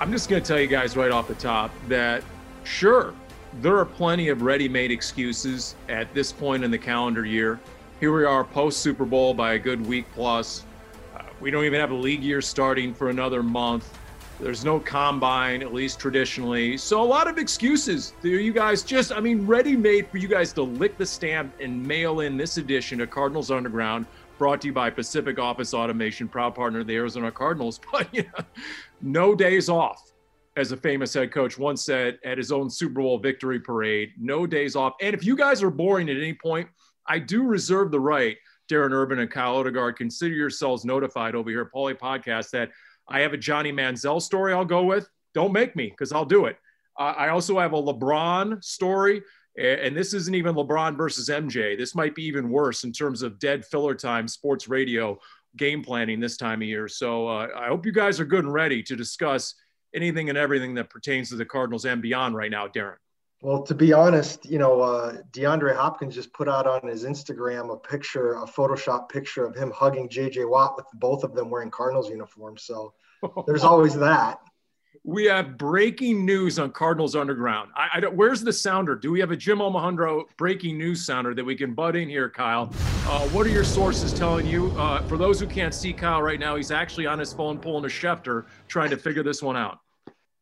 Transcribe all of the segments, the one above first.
I'm just going to tell you guys right off the top that sure, there are plenty of ready made excuses at this point in the calendar year. Here we are post Super Bowl by a good week plus. Uh, we don't even have a league year starting for another month. There's no combine, at least traditionally. So, a lot of excuses. There, you guys just, I mean, ready made for you guys to lick the stamp and mail in this edition of Cardinals Underground, brought to you by Pacific Office Automation, proud partner of the Arizona Cardinals. But, you know, no days off as a famous head coach once said at his own Super Bowl victory parade, no days off. And if you guys are boring at any point, I do reserve the right, Darren Urban and Kyle Odegard, consider yourselves notified over here at Paulie Podcast that I have a Johnny Manziel story I'll go with. Don't make me because I'll do it. Uh, I also have a LeBron story. And this isn't even LeBron versus MJ. This might be even worse in terms of dead filler time sports radio game planning this time of year. So uh, I hope you guys are good and ready to discuss anything and everything that pertains to the Cardinals and beyond right now, Darren? Well, to be honest, you know, uh, DeAndre Hopkins just put out on his Instagram a picture, a Photoshop picture of him hugging JJ Watt with both of them wearing Cardinals uniforms. So there's always that. We have breaking news on Cardinals Underground. I, I, don't. Where's the sounder? Do we have a Jim Omahundro breaking news sounder that we can butt in here, Kyle? Uh, what are your sources telling you? Uh, for those who can't see Kyle right now, he's actually on his phone pulling a Schefter, trying to figure this one out.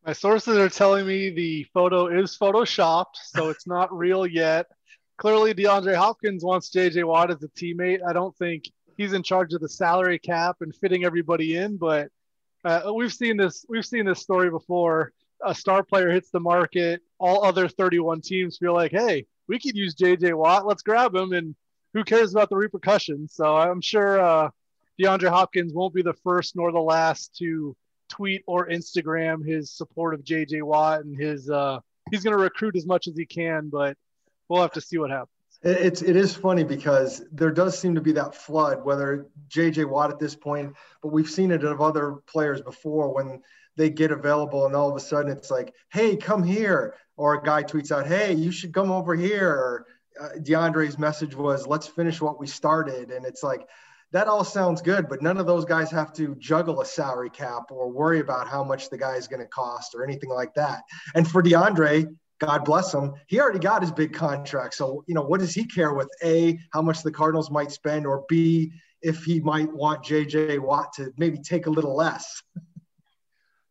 My sources are telling me the photo is photoshopped, so it's not real yet. Clearly, DeAndre Hopkins wants JJ Watt as a teammate. I don't think he's in charge of the salary cap and fitting everybody in, but uh, we've seen this. We've seen this story before. A star player hits the market. All other 31 teams feel like, hey, we could use JJ Watt. Let's grab him, and who cares about the repercussions? So I'm sure uh, DeAndre Hopkins won't be the first nor the last to tweet or Instagram his support of JJ Watt and his uh, he's going to recruit as much as he can, but we'll have to see what happens. It's it is funny because there does seem to be that flood, whether JJ Watt at this point, but we've seen it of other players before when they get available and all of a sudden it's like, hey, come here, or a guy tweets out, hey, you should come over here. Or uh, DeAndre's message was, let's finish what we started, and it's like that all sounds good, but none of those guys have to juggle a salary cap or worry about how much the guy is going to cost or anything like that. And for DeAndre, God bless him, he already got his big contract. So, you know, what does he care with A, how much the Cardinals might spend, or B, if he might want JJ Watt to maybe take a little less?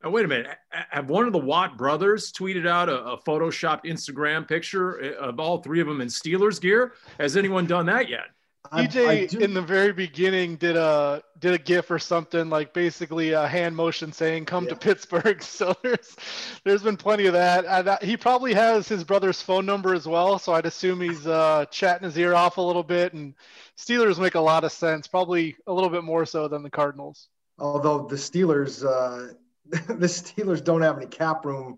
Now, wait a minute. Have one of the Watt brothers tweeted out a, a photoshopped Instagram picture eh, of all three of them in Steelers gear? Has anyone done that yet? DJ in the very beginning did a did a gif or something like basically a hand motion saying "Come yeah. to Pittsburgh." So there's there's been plenty of that. Uh, he probably has his brother's phone number as well, so I'd assume he's uh, chatting his ear off a little bit. And Steelers make a lot of sense, probably a little bit more so than the Cardinals. Although the Steelers, uh, the Steelers don't have any cap room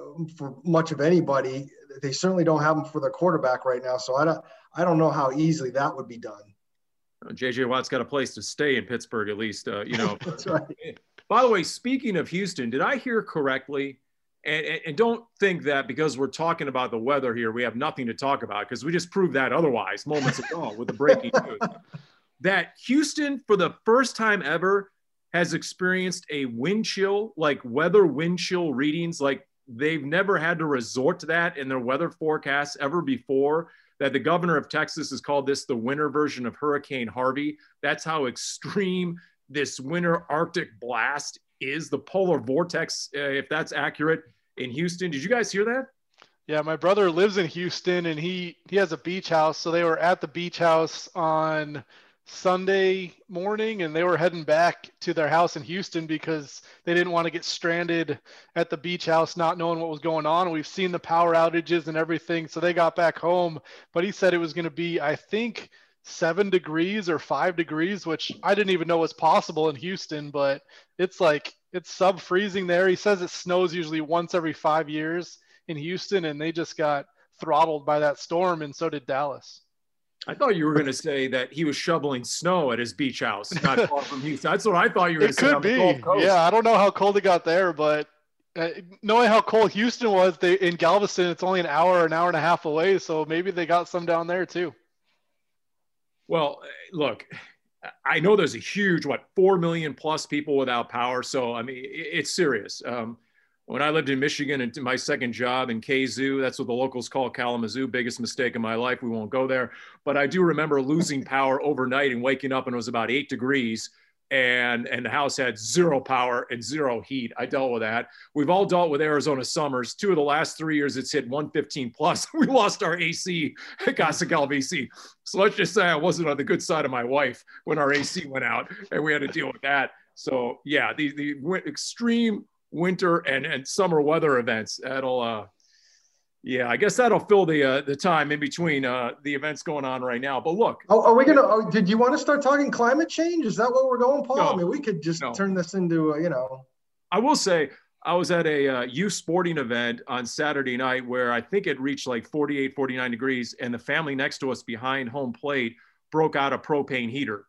um, for much of anybody. They certainly don't have them for their quarterback right now. So I don't. I don't know how easily that would be done. JJ Watt's got a place to stay in Pittsburgh, at least. Uh, you know. That's right. By the way, speaking of Houston, did I hear correctly? And, and, and, don't think that because we're talking about the weather here, we have nothing to talk about because we just proved that otherwise moments ago with the breaking news. That Houston, for the first time ever, has experienced a wind chill, like weather wind chill readings, like they've never had to resort to that in their weather forecasts ever before that the governor of Texas has called this the winter version of Hurricane Harvey. That's how extreme this winter Arctic blast is. The polar vortex, uh, if that's accurate, in Houston. Did you guys hear that? Yeah, my brother lives in Houston and he he has a beach house, so they were at the beach house on Sunday morning and they were heading back to their house in Houston because they didn't want to get stranded at the beach house not knowing what was going on. We've seen the power outages and everything, so they got back home, but he said it was going to be I think 7 degrees or 5 degrees, which I didn't even know was possible in Houston, but it's like it's sub freezing there. He says it snows usually once every 5 years in Houston and they just got throttled by that storm and so did Dallas. I thought you were going to say that he was shoveling snow at his beach house, not far from Houston. That's what I thought you were going to say. It could be. Yeah, I don't know how cold it got there, but uh, knowing how cold Houston was, they in Galveston, it's only an hour, an hour and a half away. So maybe they got some down there too. Well, look, I know there's a huge, what, four million plus people without power. So I mean, it's serious. Um, when I lived in Michigan and my second job in Kazoo, that's what the locals call Kalamazoo, biggest mistake in my life. We won't go there. But I do remember losing power overnight and waking up and it was about eight degrees and and the house had zero power and zero heat. I dealt with that. We've all dealt with Arizona summers. Two of the last three years, it's hit 115 plus. We lost our AC at Casa Calvisi. So let's just say I wasn't on the good side of my wife when our AC went out, and we had to deal with that. So yeah, the the extreme winter and, and summer weather events. That'll, uh, yeah, I guess that'll fill the uh, the time in between uh, the events going on right now. But look, oh, are we gonna? Oh, did you want to start talking climate change? Is that what we're going, Paul? No, I mean, we could just no. turn this into, a, you know. I will say, I was at a uh, youth sporting event on Saturday night where I think it reached like 48, 49 degrees, and the family next to us behind home plate broke out a propane heater.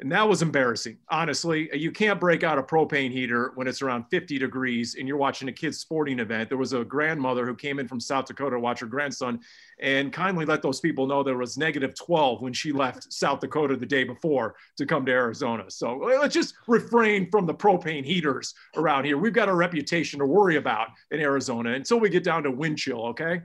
And that was embarrassing. Honestly, you can't break out a propane heater when it's around 50 degrees and you're watching a kid's sporting event. There was a grandmother who came in from South Dakota to watch her grandson and kindly let those people know there was negative 12 when she left South Dakota the day before to come to Arizona. So let's just refrain from the propane heaters around here. We've got a reputation to worry about in Arizona until we get down to wind chill, okay?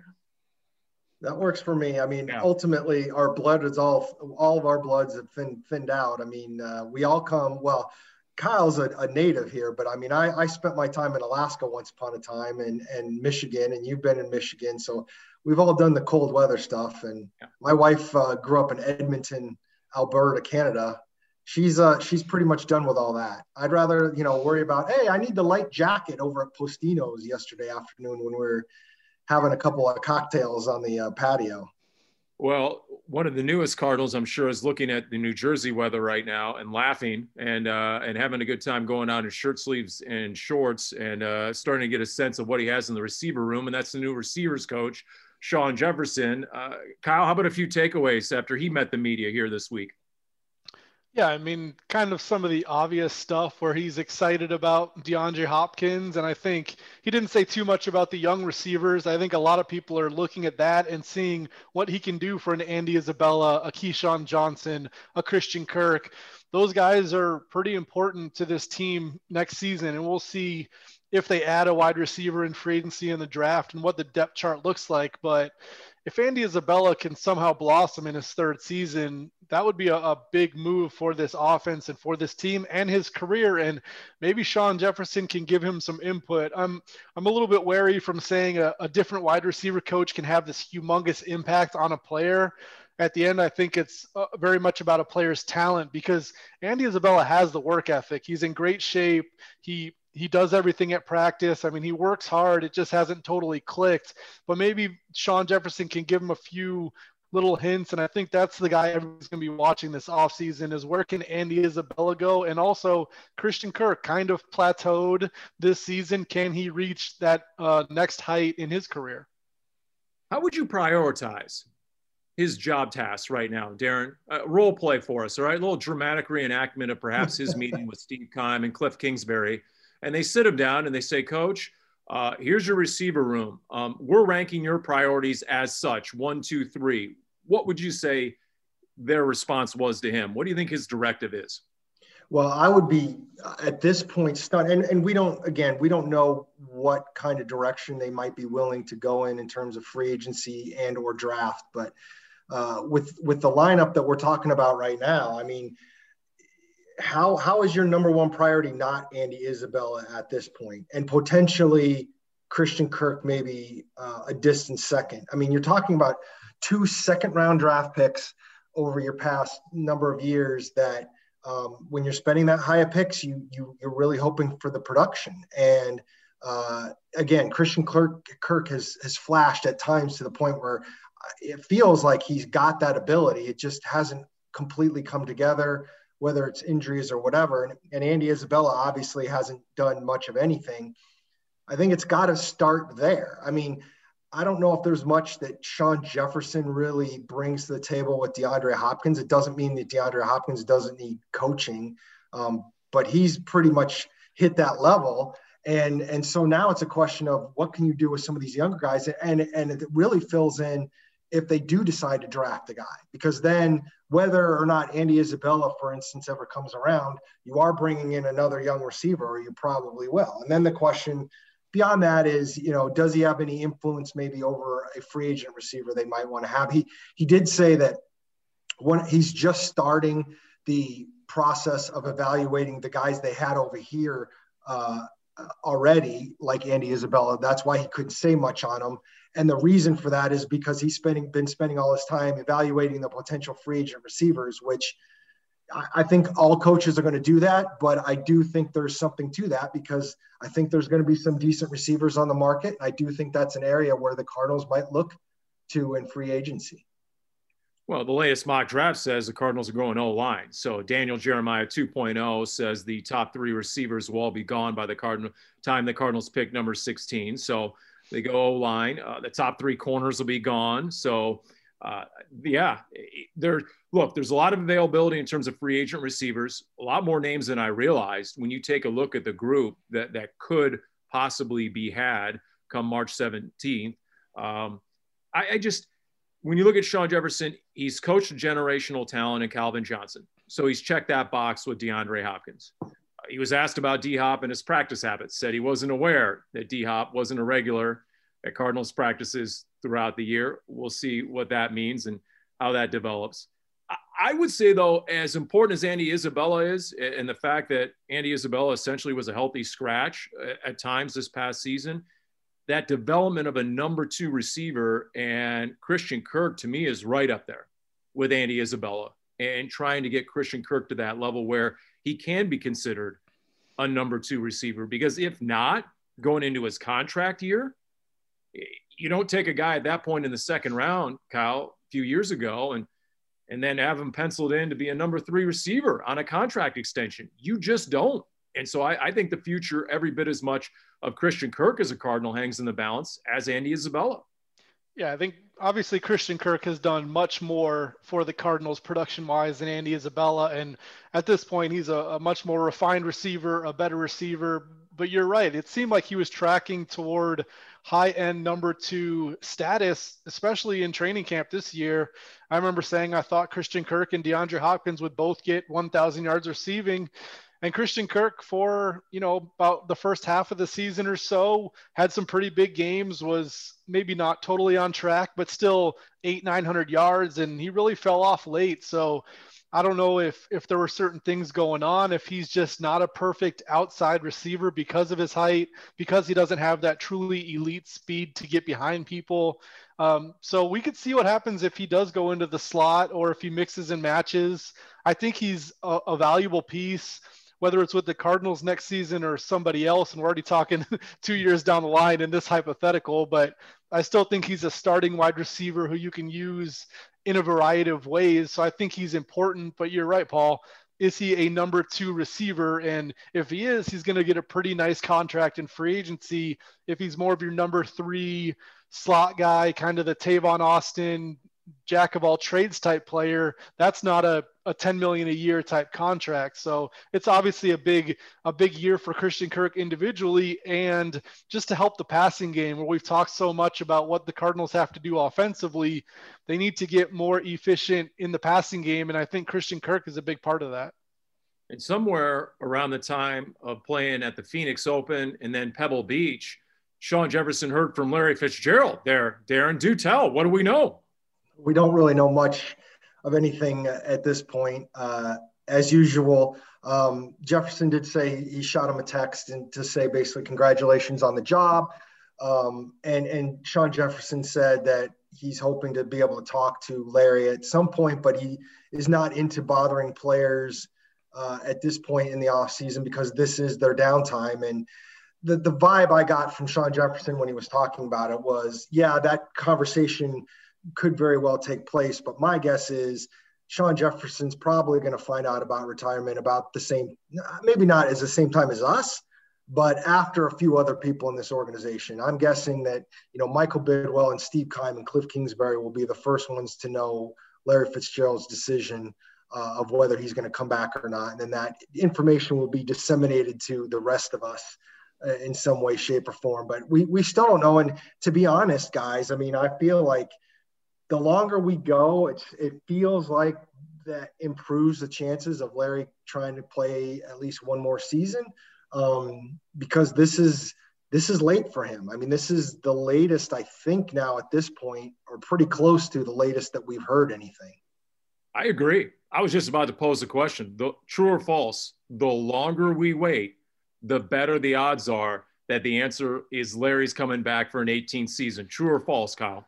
That works for me. I mean, yeah. ultimately, our blood is all all of our bloods have thin, thinned out. I mean, uh, we all come. Well, Kyle's a, a, native here, but I mean, I, I spent my time in Alaska once upon a time, and and Michigan, and you've been in Michigan, so we've all done the cold weather stuff. And yeah. my wife uh, grew up in Edmonton, Alberta, Canada. She's uh she's pretty much done with all that. I'd rather you know worry about hey, I need the light jacket over at Postino's yesterday afternoon when we were having a couple of cocktails on the uh, patio. Well, one of the newest Cardinals, I'm sure, is looking at the New Jersey weather right now and laughing and uh, and having a good time going out in shirt sleeves and shorts and uh, starting to get a sense of what he has in the receiver room. And that's the new receivers coach, Shawn Jefferson. Uh, Kyle, how about a few takeaways after he met the media here this week? Yeah, I mean, kind of some of the obvious stuff where he's excited about DeAndre Hopkins. And I think he didn't say too much about the young receivers. I think a lot of people are looking at that and seeing what he can do for an Andy Isabella, a KeeSean Johnson, a Christian Kirk. Those guys are pretty important to this team next season. And we'll see if they add a wide receiver in free agency in the draft and what the depth chart looks like. But if Andy Isabella can somehow blossom in his third season, that would be a, a, big move for this offense and for this team and his career. And maybe Shawn Jefferson can give him some input. I'm I'm a little bit wary from saying a, a different wide receiver coach can have this humongous impact on a player. At the end, I think it's uh, very much about a player's talent because Andy Isabella has the work ethic. He's in great shape. He he does everything at practice. I mean, he works hard. It just hasn't totally clicked. But maybe Shawn Jefferson can give him a few little hints. And I think that's the guy everyone's going to be watching this offseason is where can Andy Isabella go? And also Christian Kirk kind of plateaued this season. Can he reach that uh, next height in his career? How would you prioritize his job tasks right now, Darren? Uh, role play for us, all right? A little dramatic reenactment of perhaps his meeting with Steve Keim and Cliff Kingsbury and they sit him down and they say, Coach, uh, here's your receiver room. Um, we're ranking your priorities as such one, two, three. What would you say their response was to him? What do you think his directive is? Well, I would be uh, at this point stunned, and, and we don't again we don't know what kind of direction they might be willing to go in in terms of free agency and or draft. But uh, with with the lineup that we're talking about right now, I mean, how how is your number one priority not Andy Isabella at this point, and potentially Christian Kirk maybe uh, a distant second. I mean, you're talking about two second round draft picks over your past number of years that um, when you're spending that high of picks, you, you you're really hoping for the production. And uh, again, Christian Kirk, Kirk has has flashed at times to the point where it feels like he's got that ability. It just hasn't completely come together, whether it's injuries or whatever. And, and Andy Isabella obviously hasn't done much of anything. I think it's got to start there. I mean, I don't know if there's much that Shawn Jefferson really brings to the table with DeAndre Hopkins. It doesn't mean that DeAndre Hopkins doesn't need coaching, um, but he's pretty much hit that level. And and so now it's a question of what can you do with some of these younger guys, and and it really fills in if they do decide to draft the guy, because then whether or not Andy Isabella, for instance, ever comes around, you are bringing in another young receiver, or you probably will. And then the question beyond that is, you know, does he have any influence maybe over a free agent receiver they might want to have? He he did say that when he's just starting the process of evaluating the guys they had over here uh, already, like Andy Isabella. That's why he couldn't say much on him. And the reason for that is because he's spending been spending all his time evaluating the potential free agent receivers, which I think all coaches are going to do that, but I do think there's something to that because I think there's going to be some decent receivers on the market. I do think that's an area where the Cardinals might look to in free agency. Well, the latest mock draft says the Cardinals are going O line. So Daniel Jeremiah 2.0 says the top three receivers will all be gone by the Cardinal time the Cardinals pick number 16. So they go O line. Uh, the top three corners will be gone. So uh, yeah, there. Look, there's a lot of availability in terms of free agent receivers. A lot more names than I realized when you take a look at the group that that could possibly be had come March 17th. Um, I, I just when you look at Shawn Jefferson, he's coached generational talent in Calvin Johnson. So he's checked that box with DeAndre Hopkins. He was asked about D Hop and his practice habits, said he wasn't aware that D Hop wasn't a regular at Cardinals practices throughout the year. We'll see what that means and how that develops. I would say, though, as important as Andy Isabella is, and the fact that Andy Isabella essentially was a healthy scratch uh, at times this past season, that development of a number two receiver and Christian Kirk to me is right up there with Andy Isabella and trying to get Christian Kirk to that level where he can be considered a number two receiver. Because if not, going into his contract year, you don't take a guy at that point in the second round, Kyle, a few years ago, and and then have him penciled in to be a number three receiver on a contract extension. You just don't. And so I, I think the future, every bit as much of Christian Kirk as a Cardinal, hangs in the balance as Andy Isabella. Yeah, I think obviously Christian Kirk has done much more for the Cardinals production wise than Andy Isabella. And at this point, he's a, a, much more refined receiver, a better receiver. But you're right. It seemed like he was tracking toward high end number two status, especially in training camp this year. I remember saying I thought Christian Kirk and DeAndre Hopkins would both get 1,000 yards receiving. And Christian Kirk, for you know about the first half of the season or so, had some pretty big games. Was maybe not totally on track, but still eight nine hundred yards, and he really fell off late. So I don't know if if there were certain things going on, if he's just not a perfect outside receiver because of his height, because he doesn't have that truly elite speed to get behind people. Um, so we could see what happens if he does go into the slot or if he mixes and matches. I think he's a, a valuable piece whether it's with the Cardinals next season or somebody else. And we're already talking two years down the line in this hypothetical, but I still think he's a starting wide receiver who you can use in a variety of ways. So I think he's important. But you're right, Paul. Is he a number two receiver? And if he is, he's going to get a pretty nice contract in free agency. If he's more of your number three slot guy, kind of the Tavon Austin, jack of all trades type player, that's not a, a 10 million a year type contract. So it's obviously a big a big year for Christian Kirk individually and just to help the passing game where we've talked so much about what the Cardinals have to do offensively, they need to get more efficient in the passing game and I think Christian Kirk is a big part of that. And somewhere around the time of playing at the Phoenix Open and then Pebble Beach, Shawn Jefferson heard from Larry Fitzgerald there. Darren, do tell. What do we know? We don't really know much of anything at this point. Uh, as usual, um, Jefferson did say he shot him a text and to say basically congratulations on the job. Um, and and Shawn Jefferson said that he's hoping to be able to talk to Larry at some point, but he is not into bothering players uh, at this point in the offseason because this is their downtime. And the, the vibe I got from Shawn Jefferson when he was talking about it was, yeah, that conversation could very well take place. But my guess is Shawn Jefferson's probably going to find out about retirement about the same, maybe not as the same time as us, but after a few other people in this organization. I'm guessing that, you know, Michael Bidwill and Steve Keim and Cliff Kingsbury will be the first ones to know Larry Fitzgerald's decision uh, of whether he's going to come back or not. And then that information will be disseminated to the rest of us uh, in some way, shape, or form. But we, we still don't know. And to be honest, guys, I mean, I feel like the longer we go, it's, it feels like that improves the chances of Larry trying to play at least one more season um, because this is this is late for him. I mean, this is the latest I think now at this point, or pretty close to the latest that we've heard anything. I agree. I was just about to pose the question: the, true or false? The longer we wait, the better the odds are that the answer is Larry's coming back for an 18 season. True or false, Kyle?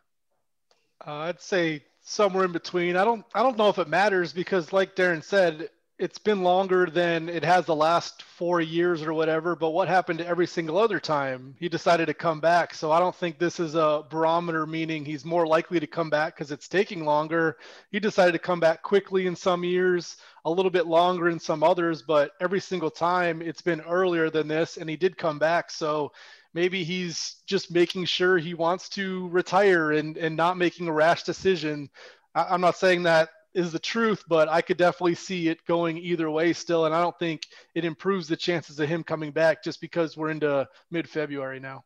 Uh, I'd say somewhere in between. I don't I don't know if it matters because, like Darren said, it's been longer than it has the last four years or whatever. But what happened to every single other time he decided to come back? So I don't think this is a barometer, meaning he's more likely to come back because it's taking longer. He decided to come back quickly in some years, a little bit longer in some others, but every single time it's been earlier than this, and he did come back. So maybe he's just making sure he wants to retire and and not making a rash decision. I, I'm not saying that is the truth, but I could definitely see it going either way still. And I don't think it improves the chances of him coming back just because we're into mid February now.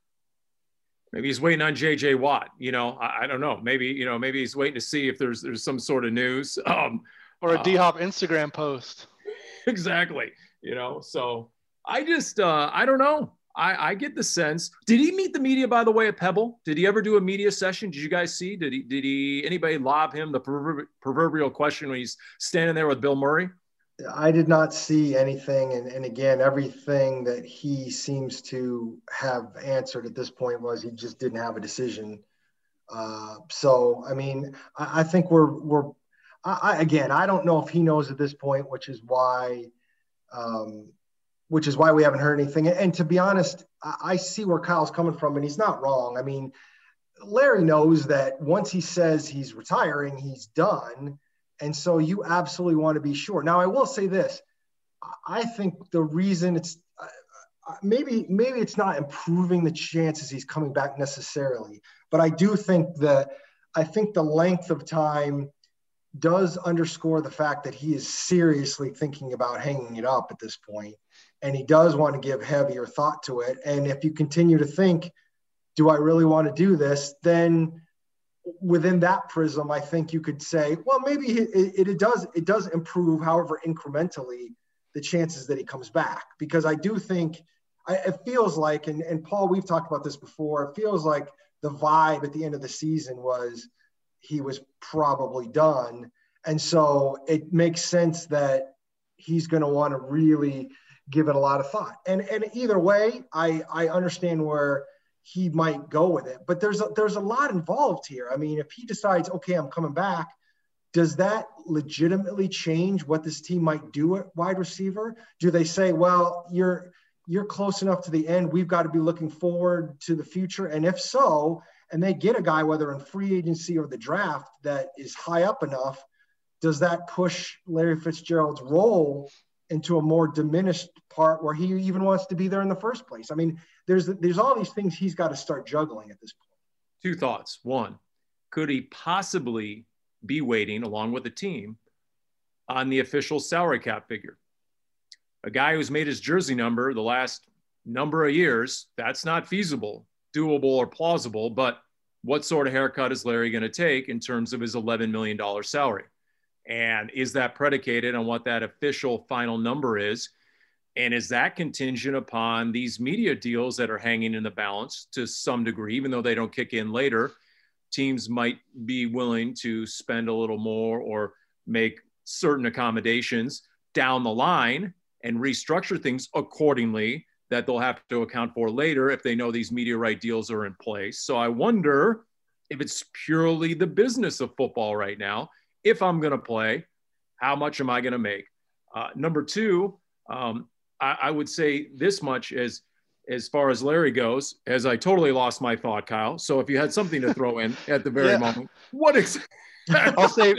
Maybe he's waiting on JJ Watt. You know, I, I, don't know. Maybe, you know, maybe he's waiting to see if there's there's some sort of news. Um, or a uh, D Hop Instagram post. Exactly. You know, so I just uh I don't know. I, I get the sense. Did he meet the media, by the way, at Pebble? Did he ever do a media session? Did you guys see? Did he? Did he? Anybody lob him the proverbial question when he's standing there with Bill Murray? I did not see anything, and, and again, everything that he seems to have answered at this point was he just didn't have a decision. Uh, so, I mean, I, I think we're we're I, again, I don't know if he knows at this point, which is why um, which is why we haven't heard anything. And to be honest, I see where Kyle's coming from, and he's not wrong. I mean, Larry knows that once he says he's retiring, he's done. And so you absolutely want to be sure. Now, I will say this I think the reason it's uh, uh, maybe maybe it's not improving the chances he's coming back necessarily, but I do think that I think the length of time does underscore the fact that he is seriously thinking about hanging it up at this point and he does want to give heavier thought to it. And if you continue to think, do I really want to do this? Then within that prism, I think you could say, well, maybe it, it, it does it does improve, however, incrementally, the chances that he comes back. Because I do think I, it feels like, and, and Paul, we've talked about this before. It feels like the vibe at the end of the season was he was probably done, and so it makes sense that he's going to want to really give it a lot of thought. And and either way, I I understand where he might go with it, but there's a, there's a lot involved here. I mean, if he decides, okay, I'm coming back, does that legitimately change what this team might do at wide receiver? Do they say, well, you're you're close enough to the end, we've got to be looking forward to the future? And if so, and they get a guy whether in free agency or the draft that is high up enough, does that push Larry Fitzgerald's role into a more diminished part where he even wants to be there in the first place. I mean, there's there's all these things he's got to start juggling at this point. Two thoughts. One, could he possibly be waiting along with the team on the official salary cap figure? A guy who's made his jersey number the last number of years, that's not feasible, doable, or plausible. But what sort of haircut is Larry going to take in terms of his $11 million salary? And is that predicated on what that official final number is? And is that contingent upon these media deals that are hanging in the balance to some degree, even though they don't kick in later? Teams might be willing to spend a little more or make certain accommodations down the line and restructure things accordingly that they'll have to account for later if they know these media right deals are in place. So I wonder if it's purely the business of football right now. If I'm going to play, how much am I going to make? Uh, number two, um, I, I, would say this much as as far as Larry goes, as I totally lost my thought, Kyle. So if you had something to throw in at the very yeah. moment, what ex- I'll say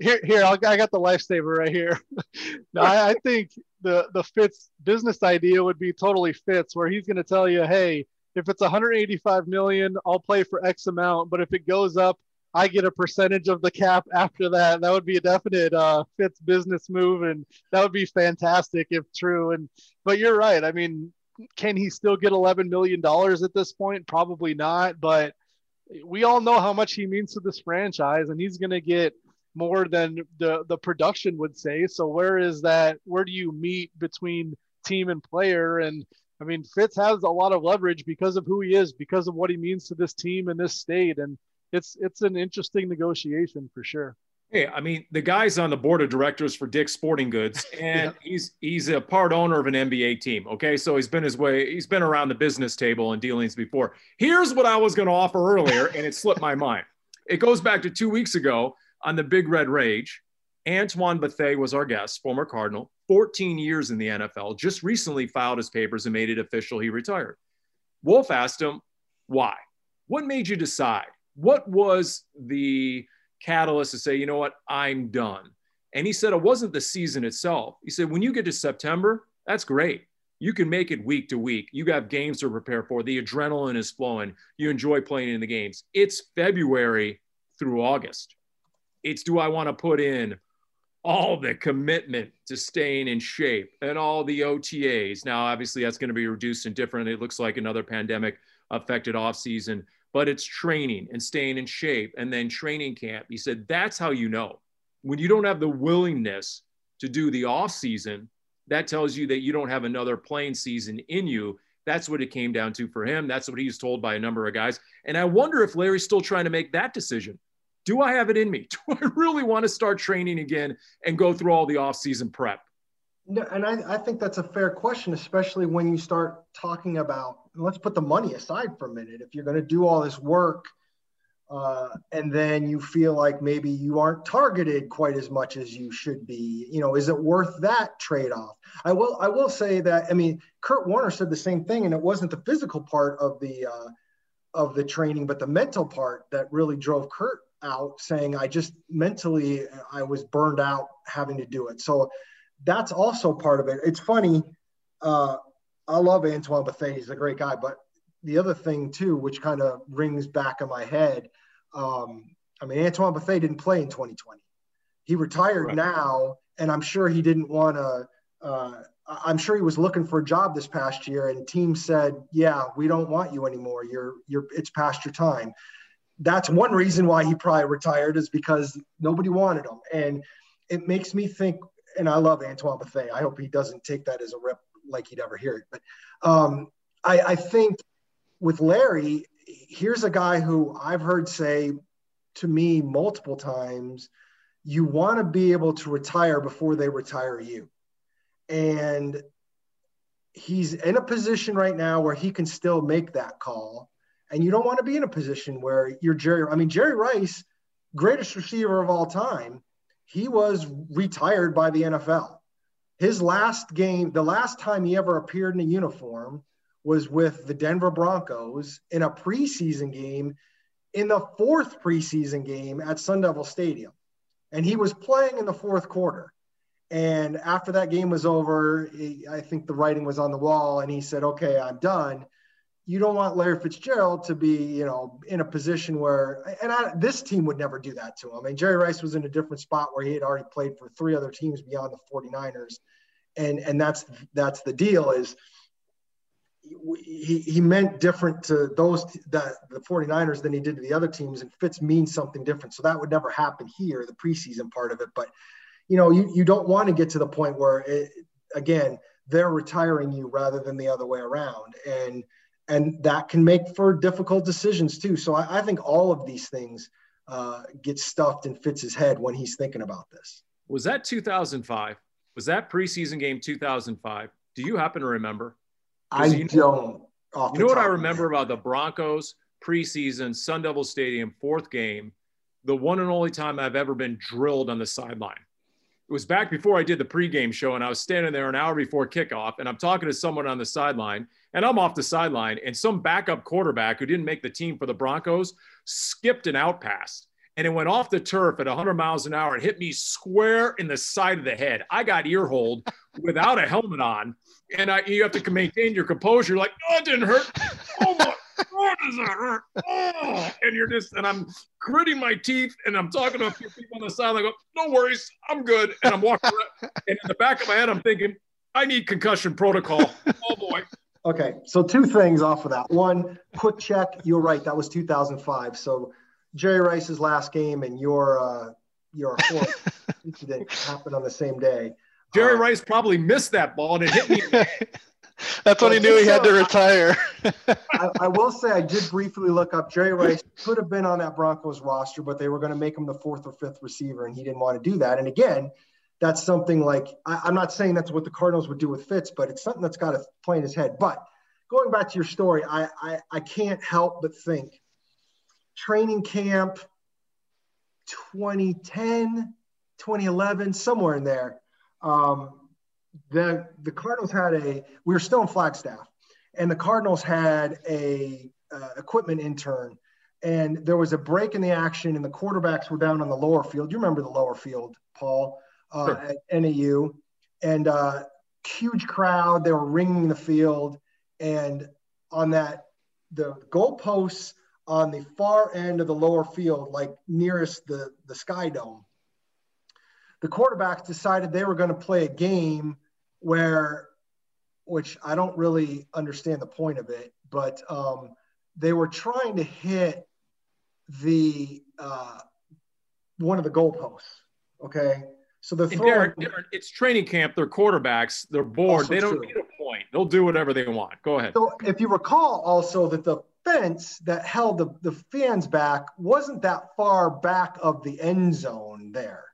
here. Here, I'll, i got the lifesaver right here. no, I, I, think the the Fitz business idea would be totally Fitz, where he's going to tell you, hey, if it's 185 million, I'll play for X amount, but if it goes up, I get a percentage of the cap after that. That would be a definite uh, Fitz business move, and that would be fantastic if true. And but you're right. I mean, can he still get 11 million dollars at this point? Probably not, but we all know how much he means to this franchise, and he's going to get more than the the production would say. So where is that? Where do you meet between team and player? And I mean, Fitz has a lot of leverage because of who he is, because of what he means to this team and this state, and it's it's an interesting negotiation for sure. Hey, I mean, the guy's on the board of directors for Dick's Sporting Goods, and yeah. he's he's a part owner of an NBA team. Okay, so he's been his way, he's been around the business table and dealings before. Here's what I was going to offer earlier, and it slipped my mind. It goes back to two weeks ago on the Big Red Rage. Antoine Bethea was our guest, former Cardinal, 14 years in the NFL, just recently filed his papers and made it official he retired. Wolf asked him, why? What made you decide? What was the catalyst to say, you know what, I'm done. And he said it wasn't the season itself. He said, when you get to September, that's great. You can make it week to week. You have games to prepare for. The adrenaline is flowing. You enjoy playing in the games. It's February through August. It's do I want to put in all the commitment to staying in shape and all the OTAs. Now, obviously, that's going to be reduced and different. It looks like another pandemic affected offseason but it's training and staying in shape and then training camp. He said that's how you know when you don't have the willingness to do the off season. That tells you that you don't have another playing season in you. That's what it came down to for him. That's what he's told by a number of guys. And I wonder if Larry's still trying to make that decision. Do I have it in me? Do I really want to start training again and go through all the off-season prep? No, and I, I think that's a fair question, especially when you start talking about let's put the money aside for a minute. If you're going to do all this work uh, and then you feel like maybe you aren't targeted quite as much as you should be, you know, is it worth that trade-off? I will I will say that I mean Kurt Warner said the same thing, and it wasn't the physical part of the uh, of the training, but the mental part that really drove Kurt out, saying I just mentally I was burned out having to do it. So that's also part of it. It's funny. Uh, I love Antoine Bethea. He's a great guy. But the other thing too, which kind of rings back in my head, um, I mean, Antoine Bethea didn't play in 2020. He retired right. now, and I'm sure he didn't want to. Uh, I'm sure he was looking for a job this past year, and team said, "Yeah, we don't want you anymore. You're you're it's past your time." That's one reason why he probably retired is because nobody wanted him, and it makes me think. And I love Antoine Bethea. I hope he doesn't take that as a rep like he'd ever hear it. But um, I, I think with Larry, here's a guy who I've heard say to me multiple times, you want to be able to retire before they retire you. And he's in a position right now where he can still make that call. And you don't want to be in a position where you're Jerry. I mean, Jerry Rice, greatest receiver of all time, he was retired by the NFL his last game, the last time he ever appeared in a uniform was with the Denver Broncos in a preseason game in the fourth preseason game at Sun Devil Stadium. And he was playing in the fourth quarter. And after that game was over, he, I think the writing was on the wall and he said, okay, I'm done. You don't want Larry Fitzgerald to be, you know, in a position where, and I, this team would never do that to him. I mean, Jerry Rice was in a different spot where he had already played for three other teams beyond the 49ers. And and that's that's the deal is he, he meant different to those that the 49ers than he did to the other teams. And Fitz means something different. So that would never happen here the preseason part of it. But you know you, you don't want to get to the point where it, again they're retiring you rather than the other way around. And and that can make for difficult decisions too so i, I think all of these things uh, get stuffed in Fitz's head when he's thinking about this was that 2005 was that preseason game 2005? Do you happen to remember? I you don't. You know what I remember about the Broncos preseason Sun Devil Stadium fourth game, the one and only time I've ever been drilled on the sideline. It was back before I did the pregame show, and I was standing there an hour before kickoff, and I'm talking to someone on the sideline, and I'm off the sideline, and some backup quarterback who didn't make the team for the Broncos skipped an out pass and it went off the turf at 100 miles an hour and hit me square in the side of the head. I got ear hold without a helmet on, and I, you have to maintain your composure. You're like, oh, it didn't hurt. Oh my God, does that hurt? Oh, and you're just, and I'm gritting my teeth, and I'm talking to a few people on the side. And I go, no worries, I'm good. And I'm walking around, and in the back of my head, I'm thinking, I need concussion protocol. Oh boy. Okay, so two things off of that. One, quick check. You're right. That was 2005. So Jerry Rice's last game and your uh, your incident happened on the same day. Jerry uh, Rice probably missed that ball and it hit me. That's when he knew he had to retire. I, I, will say I did briefly look up Jerry Rice could have been on that Broncos roster, but they were going to make him the fourth or fifth receiver, and he didn't want to do that. And again, that's something like I, I'm not saying that's what the Cardinals would do with Fitz, but it's something that's got to play in his head. But going back to your story, I, I, I can't help but think training camp 2010, 2011, somewhere in there. Um, the the Cardinals had a we were still in Flagstaff, and the Cardinals had a uh, equipment intern, and there was a break in the action, and the quarterbacks were down on the lower field. You remember the lower field, Paul, uh, sure. at NAU, and uh, huge crowd. They were ringing the field, and on that the goalposts on the far end of the lower field, like nearest the, the Sky Dome. The quarterbacks decided they were going to play a game where, which I don't really understand the point of it, but um, they were trying to hit the uh, one of the goalposts. Okay. So the throwing, it's training camp. They're quarterbacks. They're bored. They don't true. need a point. They'll do whatever they want. Go ahead. So if you recall, also that the fence that held the, the fans back wasn't that far back of the end zone there.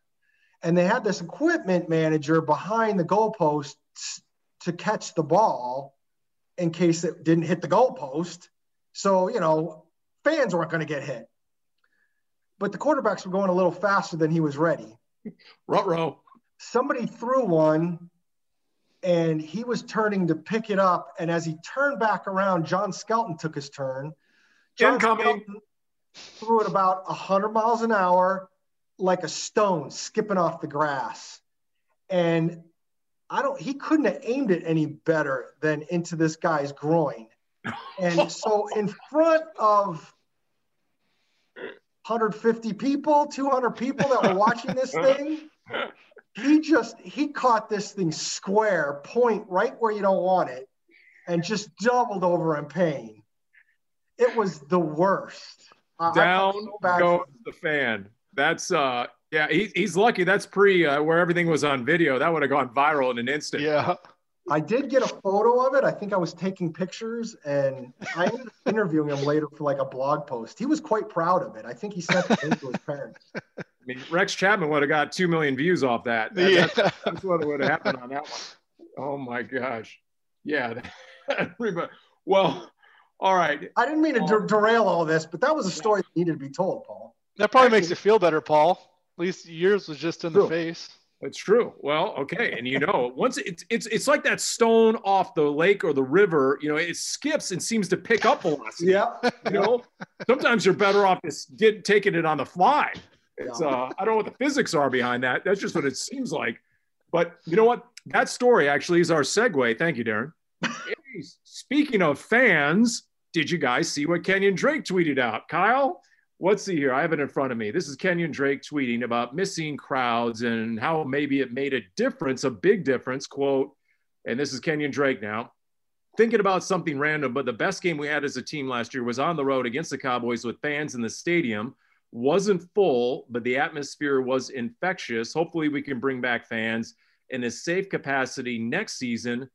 And they had this equipment manager behind the goalpost to catch the ball in case it didn't hit the goalpost. So, you know, fans weren't going to get hit. But the quarterbacks were going a little faster than he was ready. Ruh-roh. Somebody threw one and he was turning to pick it up. And as he turned back around, John Skelton took his turn. John Incoming. Skelton threw it about 100 miles an hour, like a stone skipping off the grass. And I don't, he couldn't have aimed it any better than into this guy's groin. And so, in front of 150 people, 200 people that were watching this thing, he just he caught this thing square point right where you don't want it and just doubled over in pain it was the worst down so goes the fan that's uh yeah he, he's lucky that's pre uh, where everything was on video that would have gone viral in an instant yeah I did get a photo of it. I think I was taking pictures and I ended up interviewing him later for like a blog post. He was quite proud of it. I think he sent it to his parents. I mean, Rex Chapman would have got 2 million views off that. that yeah. that's, that's, what would have happened on that one. Oh my gosh. Yeah. well, all right. I didn't mean to der- derail all this, but that was a story that needed to be told, Paul. That probably makes you feel better, Paul. At least yours was just in True. the face. It's true. Well, okay, and you know, once it's it's it's like that stone off the lake or the river. You know, it skips and seems to pick up velocity. Yeah. You know, sometimes you're better off just get taking it on the fly. It's uh, I don't know what the physics are behind that. That's just what it seems like. But you know what? That story actually is our segue. Thank you, Darren. Speaking of fans, did you guys see what Kenyon Drake tweeted out? Kyle, Let's see here. I have it in front of me. This is Kenyon Drake tweeting about missing crowds and how maybe it made a difference, a big difference. Quote, and this is Kenyon Drake now. Thinking about something random, but the best game we had as a team last year was on the road against the Cowboys with fans in the stadium. Wasn't full, but the atmosphere was infectious. Hopefully, we can bring back fans in a safe capacity next season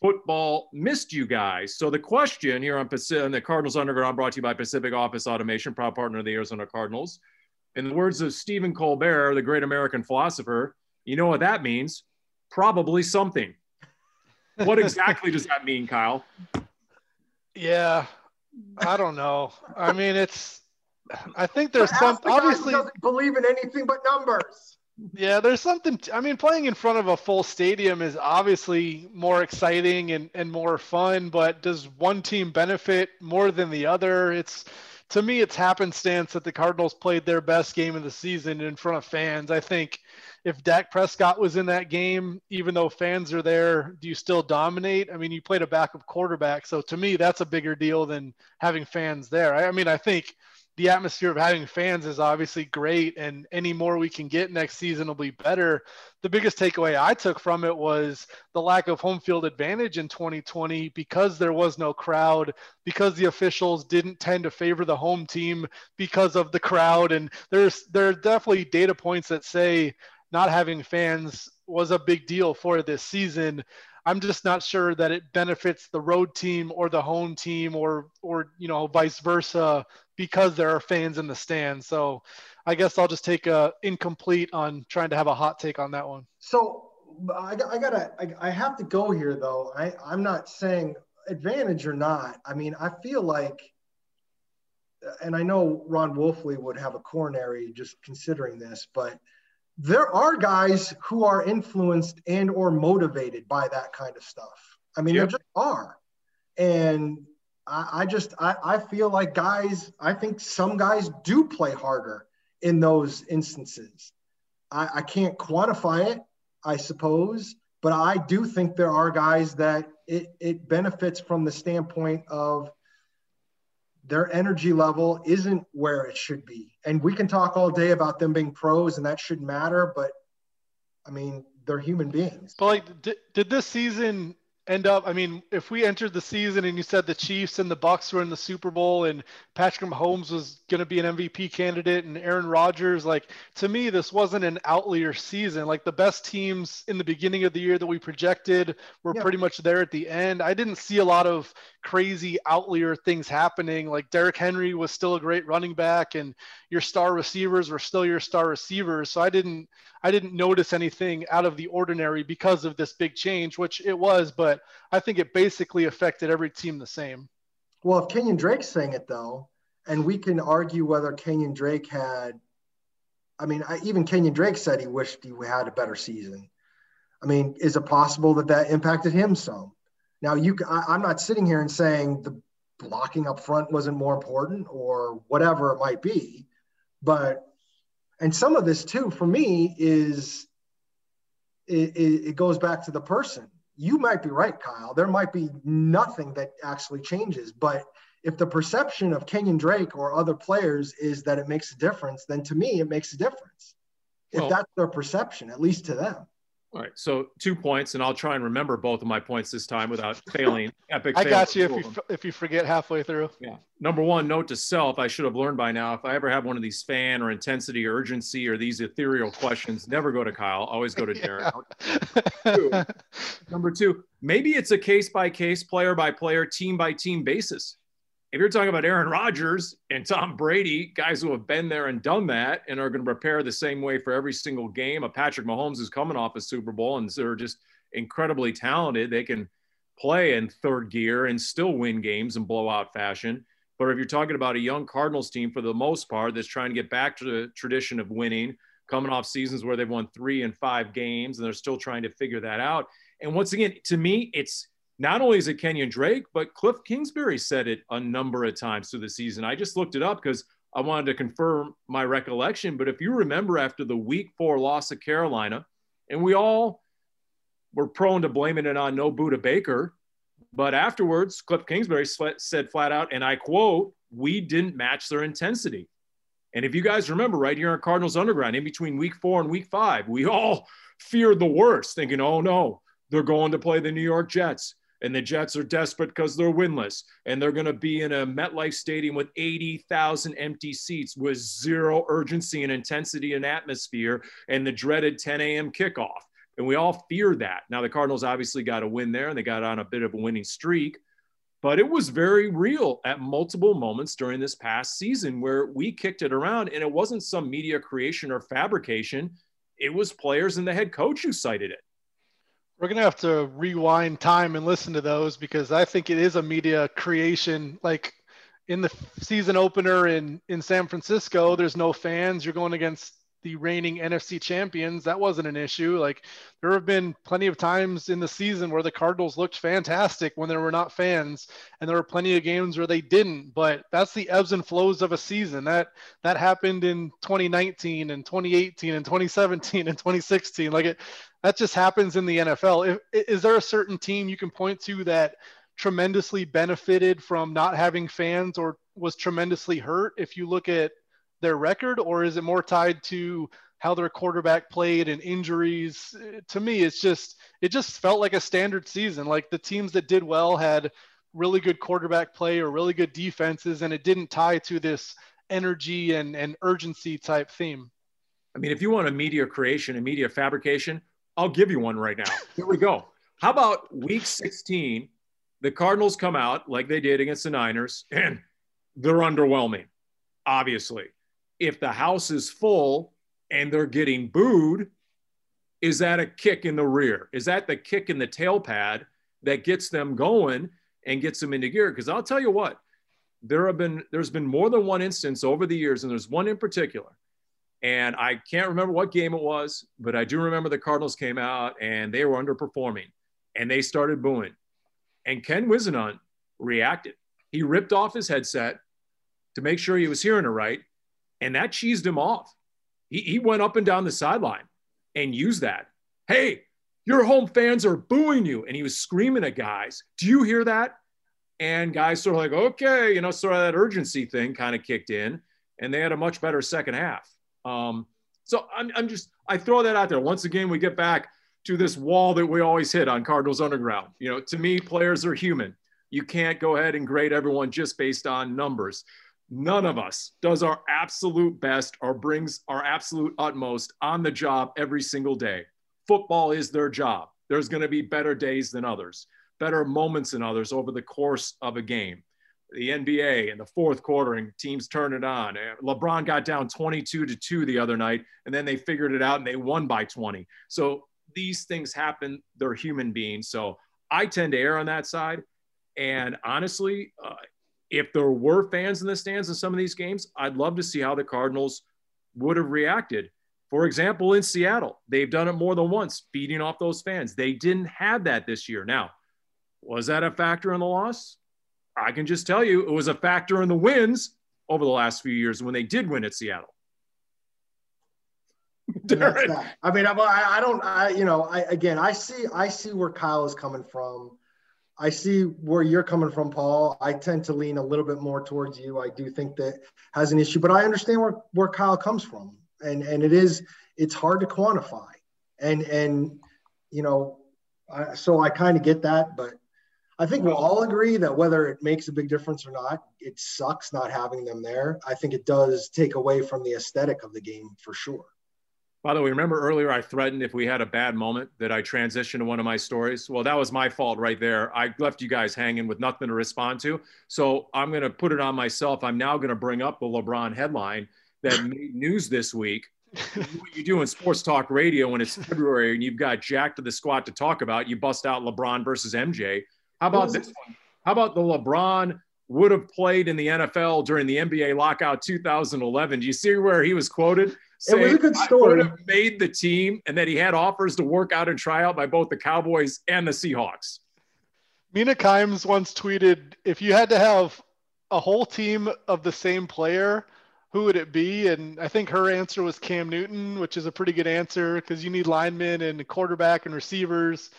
football missed you guys. So the question here on, Pacific, on the Cardinals Underground, brought to you by Pacific Office Automation, proud partner of the Arizona Cardinals. In the words of Stephen Colbert, the great American philosopher, you know what that means? Probably something. what exactly does that mean, Kyle? Yeah, I don't know. I mean, it's. I think there's some the obviously doesn't believe in anything but numbers. Yeah, there's something. I mean, playing in front of a full stadium is obviously more exciting and, and more fun, but does one team benefit more than the other? It's to me, it's happenstance that the Cardinals played their best game of the season in front of fans. I think if Dak Prescott was in that game, even though fans are there, do you still dominate? I mean, you played a backup quarterback. So to me, that's a bigger deal than having fans there. I, I mean, I think the atmosphere of having fans is obviously great and any more we can get next season will be better. The biggest takeaway I took from it was the lack of home field advantage in 2020 because there was no crowd, because the officials didn't tend to favor the home team because of the crowd. And there's there are definitely data points that say not having fans was a big deal for this season. I'm just not sure that it benefits the road team or the home team or or you know vice versa because there are fans in the stands. So I guess I'll just take a incomplete on trying to have a hot take on that one. So I, I gotta I, I have to go here though. I I'm not saying advantage or not. I mean I feel like and I know Ron Wolfley would have a coronary just considering this, but there are guys who are influenced and or motivated by that kind of stuff. I mean, yep. there just are. And I, I just I, I feel like guys, I think some guys do play harder in those instances. I, I can't quantify it, I suppose, but I do think there are guys that it, it benefits from the standpoint of their energy level isn't where it should be. And we can talk all day about them being pros and that shouldn't matter, but I mean, they're human beings. But like, did, did this season end up? I mean, if we entered the season and you said the Chiefs and the Bucks were in the Super Bowl and Patrick Mahomes was going to be an MVP candidate and Aaron Rodgers, like to me, this wasn't an outlier season. Like the best teams in the beginning of the year that we projected were yeah. pretty much there at the end. I didn't see a lot of crazy outlier things happening. Like Derrick Henry was still a great running back, and your star receivers were still your star receivers. So I didn't I didn't notice anything out of the ordinary because of this big change, which it was, but I think it basically affected every team the same. Well, if Kenyon Drake's saying it though, and we can argue whether Kenyon Drake had, I mean, I, even Kenyon Drake said he wished he had a better season. I mean, is it possible that that impacted him some? Now, you, I, I'm not sitting here and saying the blocking up front wasn't more important or whatever it might be, but and some of this too for me is it, it, goes back to the person. You might be right kyle. There might be nothing that actually changes but if the perception of kenyon drake or other players is that it makes a difference then to me it makes a difference. Well, if that's their perception at least to them all right. So two points, and I'll try and remember both of my points this time without failing. Epic. I got you if you if you forget halfway through. Yeah. Number one, note to self: I should have learned by now. If I ever have one of these fan or intensity or urgency or these ethereal questions, never go to Kyle. Always go to Derek. Number two, maybe it's a case by case, player by player, team by team basis if you're talking about Aaron Rodgers and Tom Brady, guys who have been there and done that and are going to prepare the same way for every single game, a Patrick Mahomes is coming off a Super Bowl and they're just incredibly talented. They can play in third gear and still win games in blowout fashion. But if you're talking about a young Cardinals team, for the most part, that's trying to get back to the tradition of winning, coming off seasons where they've won three and five games, and they're still trying to figure that out. And once again, to me, it's not only is it Kenyon Drake, but Cliff Kingsbury said it a number of times through the season. I just looked it up because I wanted to confirm my recollection. But if you remember after the week four loss of Carolina, and we all were prone to blaming it on no Budda Baker, but afterwards, Cliff Kingsbury said flat out, and I quote, we didn't match their intensity. And if you guys remember, right here in Cardinals Underground, in between week four and week five, we all feared the worst, thinking, oh no, they're going to play the New York Jets and the Jets are desperate because they're winless, and they're going to be in a MetLife Stadium with 80,000 empty seats with zero urgency and intensity and atmosphere, and the dreaded 10 a.m. kickoff. And we all fear that. Now, the Cardinals obviously got a win there, and they got on a bit of a winning streak, but it was very real at multiple moments during this past season where we kicked it around, and it wasn't some media creation or fabrication. It was players and the head coach who cited it. We're gonna have to rewind time and listen to those because I think it is a media creation. Like in the season opener in in San Francisco, there's no fans. You're going against the reigning NFC champions, that wasn't an issue. Like there have been plenty of times in the season where the Cardinals looked fantastic when there were not fans, and there were plenty of games where they didn't. But that's the ebbs and flows of a season. That that happened in 2019 and 2018 and 2017 and 2016. Like it, that just happens in the NFL. If, is there a certain team you can point to that tremendously benefited from not having fans or was tremendously hurt? If you look at their record, or is it more tied to how their quarterback played and injuries? To me, it's just it just felt like a standard season. Like the teams that did well had really good quarterback play or really good defenses, and it didn't tie to this energy and, and urgency type theme. I mean, if you want a media creation a media fabrication, I'll give you one right now. Here we go. How about week 16? The Cardinals come out like they did against the Niners, and they're underwhelming, obviously if the house is full and they're getting booed, is that a kick in the rear? Is that the kick in the tail pad that gets them going and gets them into gear? Because I'll tell you what, there have been there's been more than one instance over the years, and there's one in particular. And I can't remember what game it was, but I do remember the Cardinals came out and they were underperforming and they started booing. And Ken Whisenhunt reacted. He ripped off his headset to make sure he was hearing it right and that cheesed him off. He, he went up and down the sideline and used that. Hey, your home fans are booing you. And he was screaming at guys. Do you hear that? And guys sort of like, okay, you know, sort of that urgency thing kind of kicked in. And they had a much better second half. Um, so I'm, I'm just, I throw that out there. Once again, we get back to this wall that we always hit on Cardinals Underground. You know, to me, players are human. You can't go ahead and grade everyone just based on numbers none of us does our absolute best or brings our absolute utmost on the job every single day. Football is their job. There's going to be better days than others, better moments than others over the course of a game. The NBA in the fourth quarter and teams turn it on. LeBron got down 22 to 2 the other night, and then they figured it out and they won by 20. So these things happen. They're human beings. So I tend to err on that side. And honestly, uh, if there were fans in the stands in some of these games, I'd love to see how the Cardinals would have reacted. For example, in Seattle, they've done it more than once, feeding off those fans. They didn't have that this year. Now, was that a factor in the loss? I can just tell you it was a factor in the wins over the last few years when they did win at Seattle. I mean, I, I don't, I, you know, I, again, I see, I see where Kyle is coming from. I see where you're coming from, Paul. I tend to lean a little bit more towards you. I do think that has an issue, but I understand where, where Kyle comes from. And and it is it's hard to quantify. And and you know, I, so I kind of get that, but I think we'll all agree that whether it makes a big difference or not, it sucks not having them there. I think it does take away from the aesthetic of the game for sure. By the way, remember earlier I threatened if we had a bad moment that I transition to one of my stories? Well, that was my fault right there. I left you guys hanging with nothing to respond to. So I'm going to put it on myself. I'm now going to bring up the LeBron headline that made news this week. what you do in sports talk radio when it's February and you've got Jack to the squad to talk about, you bust out LeBron versus MJ. How about this one? How about the LeBron would have played in the NFL during the NBA lockout 2011? Do you see where he was quoted? it was a good story. I made the team, and that he had offers to work out and try out by both the Cowboys and the Seahawks. Mina Kimes once tweeted, "If you had to have a whole team of the same player, who would it be?" And I think her answer was Cam Newton, which is a pretty good answer because you need linemen and quarterback and receivers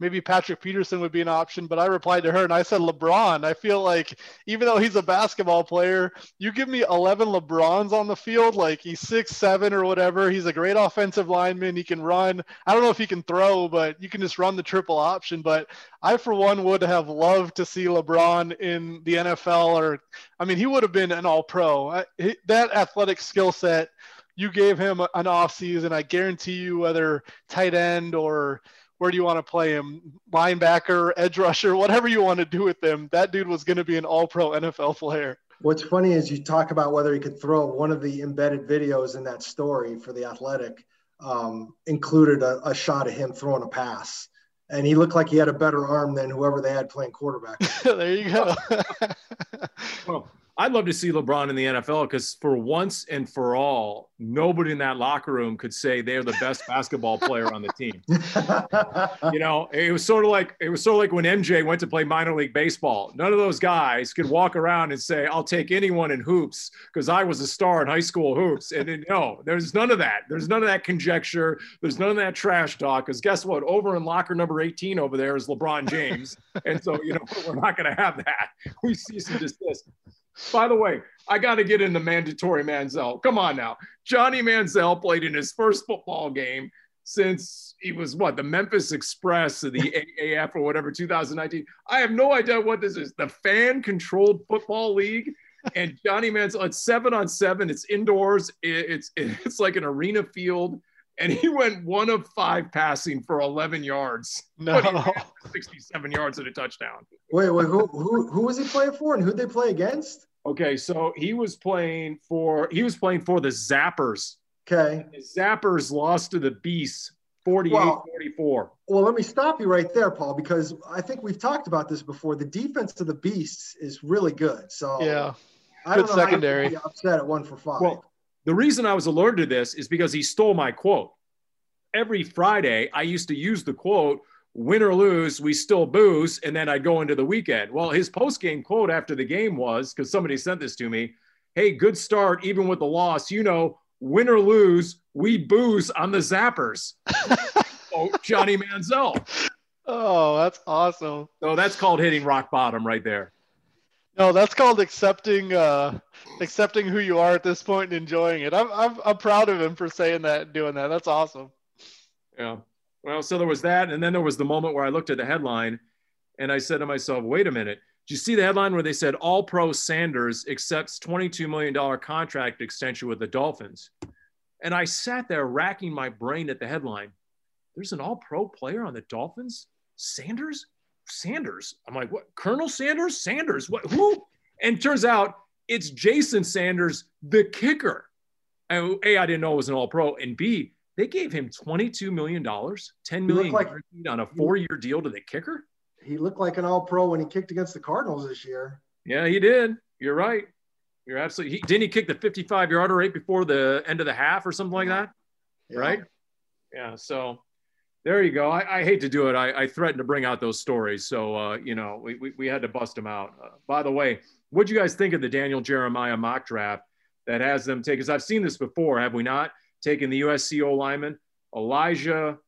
maybe Patrick Peterson would be an option, but I replied to her and I said LeBron. I feel like even though he's a basketball player, you give me 11 LeBrons on the field, like he's six, seven or whatever. He's a great offensive lineman. He can run. I don't know if he can throw, but you can just run the triple option. But I, for one, would have loved to see LeBron in the NFL or, I mean, he would have been an all pro. That athletic skill set, you gave him an off season. I guarantee you, whether tight end or where do you want to play him? Linebacker, edge rusher, whatever you want to do with him. That dude was going to be an all pro NFL player. What's funny is you talk about whether he could throw one of the embedded videos in that story for the athletic um, included a, a, shot of him throwing a pass. and he looked like he had a better arm than whoever they had playing quarterback. there you go. well, I'd love to see LeBron in the NFL because for once and for all, nobody in that locker room could say they're the best basketball player on the team. you know, it was sort of like it was sort of like when MJ went to play minor league baseball. None of those guys could walk around and say, "I'll take anyone in hoops" because I was a star in high school hoops. And then, no, there's none of that. There's none of that conjecture. There's none of that trash talk. Because guess what? Over in locker number 18 over there is LeBron James, and so you know we're not going to have that. We cease and desist. By the way, I got to get into mandatory Manziel. Come on now. Johnny Manziel played in his first football game since he was what the Memphis Express or the AAF or whatever 2019. I have no idea what this is. The fan controlled football league. And Johnny Manziel, it's seven on seven. It's indoors. It's it's like an arena field. And he went one of five passing for 11 yards. No, 67 yards and a touchdown. Wait, wait, who who who was he playing for, and who'd they play against? Okay, so he was playing for he was playing for the Zappers. Okay. The Zappers lost to the Beasts 48 well, 44. Well, let me stop you right there, Paul, because I think we've talked about this before. The defense of the Beasts is really good. So yeah, I good don't know secondary. How upset at one for five. Well, the reason I was alerted to this is because he stole my quote. Every Friday, I used to use the quote, win or lose, we still booze. And then I'd go into the weekend. Well, his post game quote after the game was because somebody sent this to me Hey, good start, even with the loss. You know, win or lose, we booze on the Zappers. oh, Johnny Manziel. Oh, that's awesome. So that's called hitting rock bottom right there. No, that's called accepting uh, accepting who you are at this point and enjoying it. I'm, I'm I'm proud of him for saying that and doing that. That's awesome. Yeah. Well, so there was that, and then there was the moment where I looked at the headline, and I said to myself, "Wait a minute." Do you see the headline where they said All Pro Sanders accepts $22 million contract extension with the Dolphins? And I sat there racking my brain at the headline. There's an All Pro player on the Dolphins? Sanders? Sanders. I'm like, what? Colonel Sanders? Sanders? What? Who? And turns out it's Jason Sanders, the kicker. And A, I didn't know it was an All Pro, and B, they gave him $22 million, $10 million like, on a four-year deal to the kicker. He looked like an All Pro when he kicked against the Cardinals this year. Yeah, he did. You're right. You're absolutely. He, didn't he kick the 55 yarder right before the end of the half or something like that? Yeah. Right. Yeah. So there you go. I, I hate to do it. I, I, threatened to bring out those stories. So, uh, you know, we, we, we, had to bust them out. Uh, by the way, what do you guys think of the Daniel Jeremiah mock draft that has them take? Because I've seen this before, have we not? Taking the USC O lineman, Elijah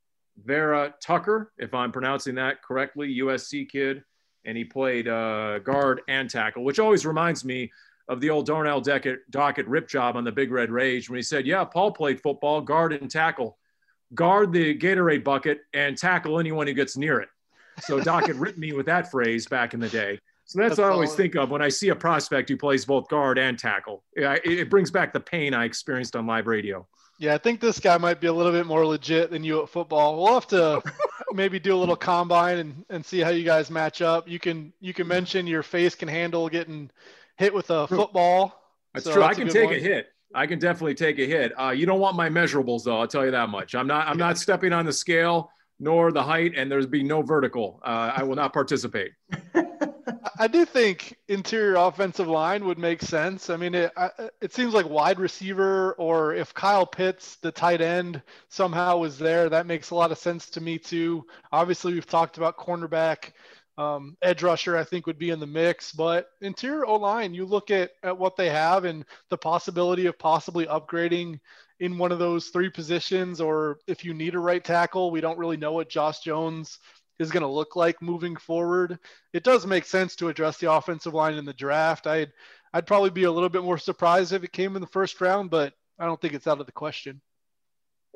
Vera Tucker, if I'm pronouncing that correctly, USC kid. And he played uh, guard and tackle, which always reminds me of the old Darnell Dockett, Dockett rip job on the Big Red Rage when he said, Yeah, Paul played football, guard and tackle guard the Gatorade bucket and tackle anyone who gets near it. So Doc had written me with that phrase back in the day. So that's, that's what I always think of when I see a prospect who plays both guard and tackle. It, it brings back the pain I experienced on live radio. Yeah, I think this guy might be a little bit more legit than you at football. We'll have to maybe do a little combine and, and see how you guys match up. You can you can mention your face can handle getting hit with a football. That's so true. That's I can take one. a hit. I can definitely take a hit. Uh, you don't want my measurables though. I'll tell you that much. I'm not. I'm not stepping on the scale nor the height, and there's be no vertical. Uh, I will not participate. I do think interior offensive line would make sense. I mean, it it seems like wide receiver, or if Kyle Pitts, the tight end, somehow was there, that makes a lot of sense to me too. Obviously, we've talked about cornerback. Um, edge rusher, I think, would be in the mix. But interior O line, you look at, at what they have and the possibility of possibly upgrading in one of those three positions, or if you need a right tackle, we don't really know what Josh Jones is going to look like moving forward. It does make sense to address the offensive line in the draft. I'd I'd probably be a little bit more surprised if it came in the first round, but I don't think it's out of the question.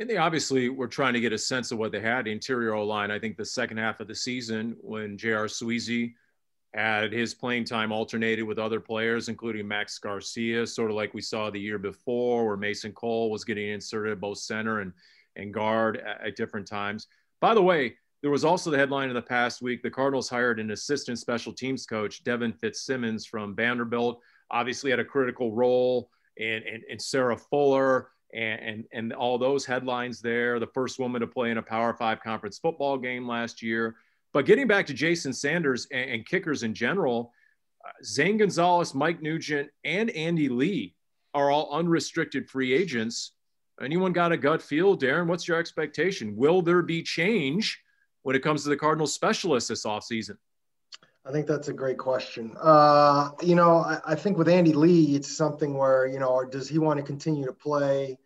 And they obviously were trying to get a sense of what they had interior line. I think the second half of the season, when J.R. Sweezy had his playing time alternated with other players, including Max Garcia, sort of like we saw the year before, where Mason Cole was getting inserted both center and, and guard at, at different times. By the way, there was also the headline in the past week the Cardinals hired an assistant special teams coach, Devin Fitzsimmons from Vanderbilt, obviously had a critical role in, in Sarah Fuller and, and, and all those headlines there. The first woman to play in a Power Five conference football game last year. But getting back to Jason Sanders and, and kickers in general, uh, Zane Gonzalez, Mike Nugent, and Andy Lee are all unrestricted free agents. Anyone got a gut feel, Darren? What's your expectation? Will there be change when it comes to the Cardinals specialists this offseason? I think that's a great question. Uh, you know, I, I, think with Andy Lee, it's something where, you know, does he want to continue to play?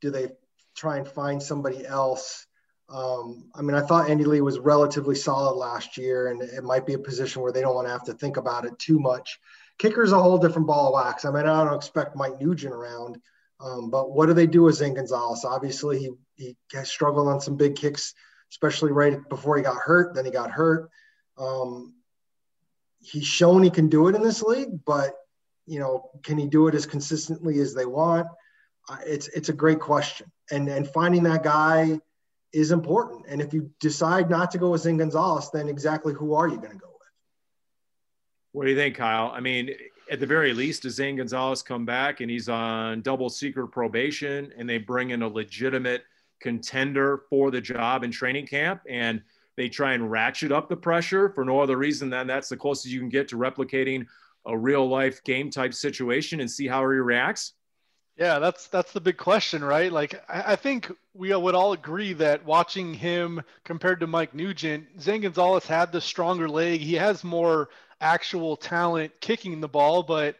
Do they try and find somebody else? Um, I mean, I thought Andy Lee was relatively solid last year, and it might be a position where they don't want to have to think about it too much. Kicker's a whole different ball of wax. I mean, I don't expect Mike Nugent around, um, but what do they do with Zane Gonzalez? Obviously, he, he struggled on some big kicks, especially right before he got hurt. Then he got hurt. Um, he's shown he can do it in this league, but you know, can he do it as consistently as they want? Uh, it's it's a great question, and and finding that guy is important. And if you decide not to go with Zane Gonzalez, then exactly who are you going to go with? What do you think, Kyle? I mean, at the very least, does Zane Gonzalez come back and he's on double secret probation, and they bring in a legitimate contender for the job in training camp and they try and ratchet up the pressure for no other reason than that's the closest you can get to replicating a real life game type situation and see how he reacts? Yeah, that's that's the big question, right? Like I, I think we would all agree that watching him compared to Mike Nugent, Zane Gonzalez had the stronger leg. He has more actual talent kicking the ball, but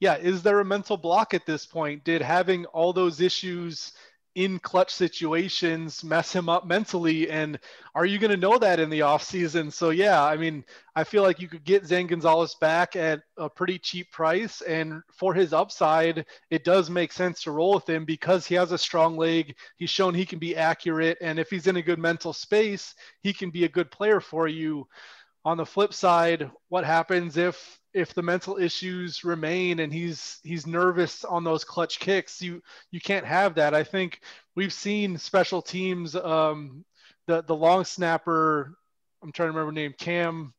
yeah, is there a mental block at this point? Did having all those issues in clutch situations mess him up mentally and are you going to know that in the offseason so yeah i mean i feel like you could get zane gonzalez back at a pretty cheap price and for his upside it does make sense to roll with him because he has a strong leg. He's shown he can be accurate and if he's in a good mental space he can be a good player for you. On the flip side what happens if if the mental issues remain and he's he's nervous on those clutch kicks you you can't have that i think we've seen special teams um the the long snapper i'm trying to remember name cam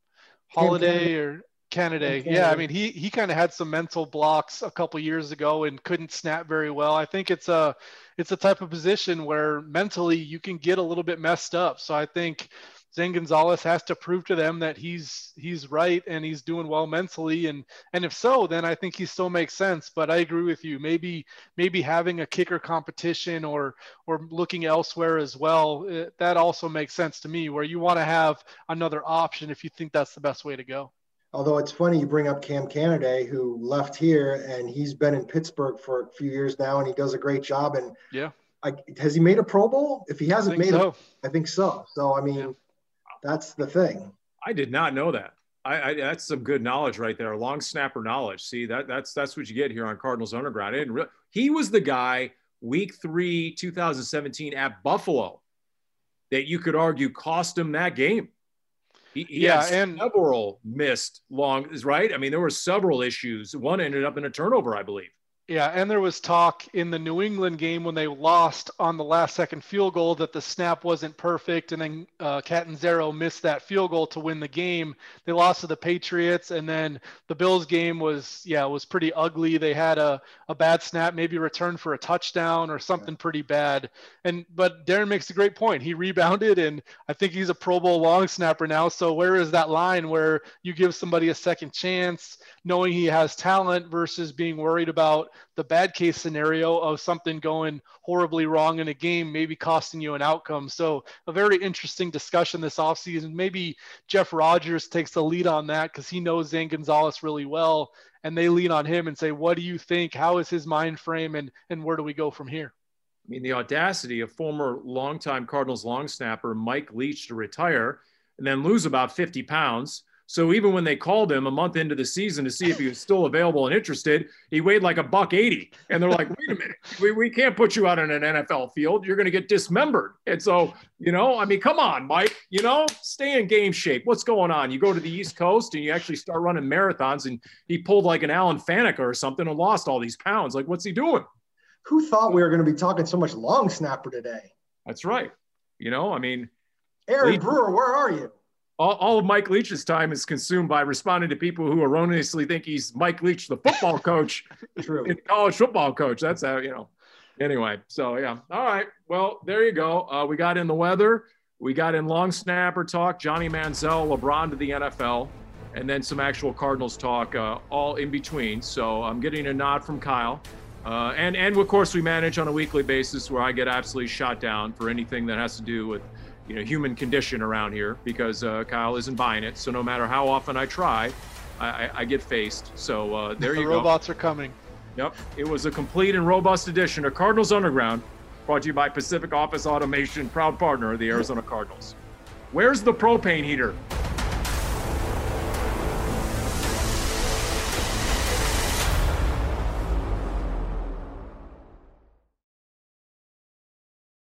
holiday or Canaday. Yeah, I mean he he kind of had some mental blocks a couple years ago and couldn't snap very well. I think it's a it's a type of position where mentally you can get a little bit messed up. So I think Zane Gonzalez has to prove to them that he's he's right and he's doing well mentally and and if so then I think he still makes sense but I agree with you maybe maybe having a kicker competition or or looking elsewhere as well it, that also makes sense to me where you want to have another option if you think that's the best way to go although it's funny you bring up Cam Canaday who left here and he's been in Pittsburgh for a few years now and he does a great job and yeah I, has he made a Pro Bowl? If he hasn't made so. it, I think so. So I mean, yeah. That's the thing. I did not know that. I, I, that's some good knowledge right there. Long snapper knowledge. See that that's that's what you get here on Cardinals Underground. I didn't re- he was the guy week three, 2017 at Buffalo that you could argue cost him that game. He, he yeah, and several missed long is right. I mean, there were several issues. One ended up in a turnover, I believe. Yeah, and there was talk in the New England game when they lost on the last second field goal that the snap wasn't perfect, and then uh, Catanzaro missed that field goal to win the game. They lost to the Patriots, and then the Bills game was yeah was pretty ugly. They had a, a bad snap, maybe returned for a touchdown or something pretty bad. And but Darren makes a great point. He rebounded, and I think he's a Pro Bowl long snapper now. So where is that line where you give somebody a second chance? knowing he has talent versus being worried about the bad case scenario of something going horribly wrong in a game, maybe costing you an outcome. So, a very interesting discussion this offseason. Maybe Jeff Rodgers takes the lead on that because he knows Zane Gonzalez really well. And they lean on him and say, What do you think? How is his mind frame? And, and where do we go from here? I mean, the audacity of former longtime Cardinals long snapper Mike Leach to retire and then lose about 50 pounds so even when they called him a month into the season to see if he was still available and interested, he weighed like a buck 80. And they're like, wait a minute, we, we can't put you out on an NFL field. You're going to get dismembered. And so, you know, I mean, come on, Mike, you know, stay in game shape. What's going on? You go to the East Coast and you actually start running marathons and he pulled like an Alan Faneca or something and lost all these pounds. Like, what's he doing? Who thought we were going to be talking so much long snapper today? That's right. You know, I mean, Aaron Brewer, where are you? All, all, of Mike Leach's time is consumed by responding to people who erroneously think he's Mike Leach, the football coach, True. college football coach. That's how you know. Anyway, so yeah. All right. Well, there you go. Uh, we got in the weather. We got in long snapper talk, Johnny Manziel, LeBron to the NFL, and then some actual Cardinals talk, uh, all in between. So I'm getting a nod from Kyle. Uh, and, and of course, we manage on a weekly basis where I get absolutely shot down for anything that has to do with you know human condition around here because uh, Kyle isn't buying it. So no matter how often I try, I, I, I get faced. So uh, there the you go. robots are coming. Yep, it was a complete and robust edition of Cardinals Underground, brought to you by Pacific Office Automation, proud partner of the Arizona Cardinals. Where's the propane heater?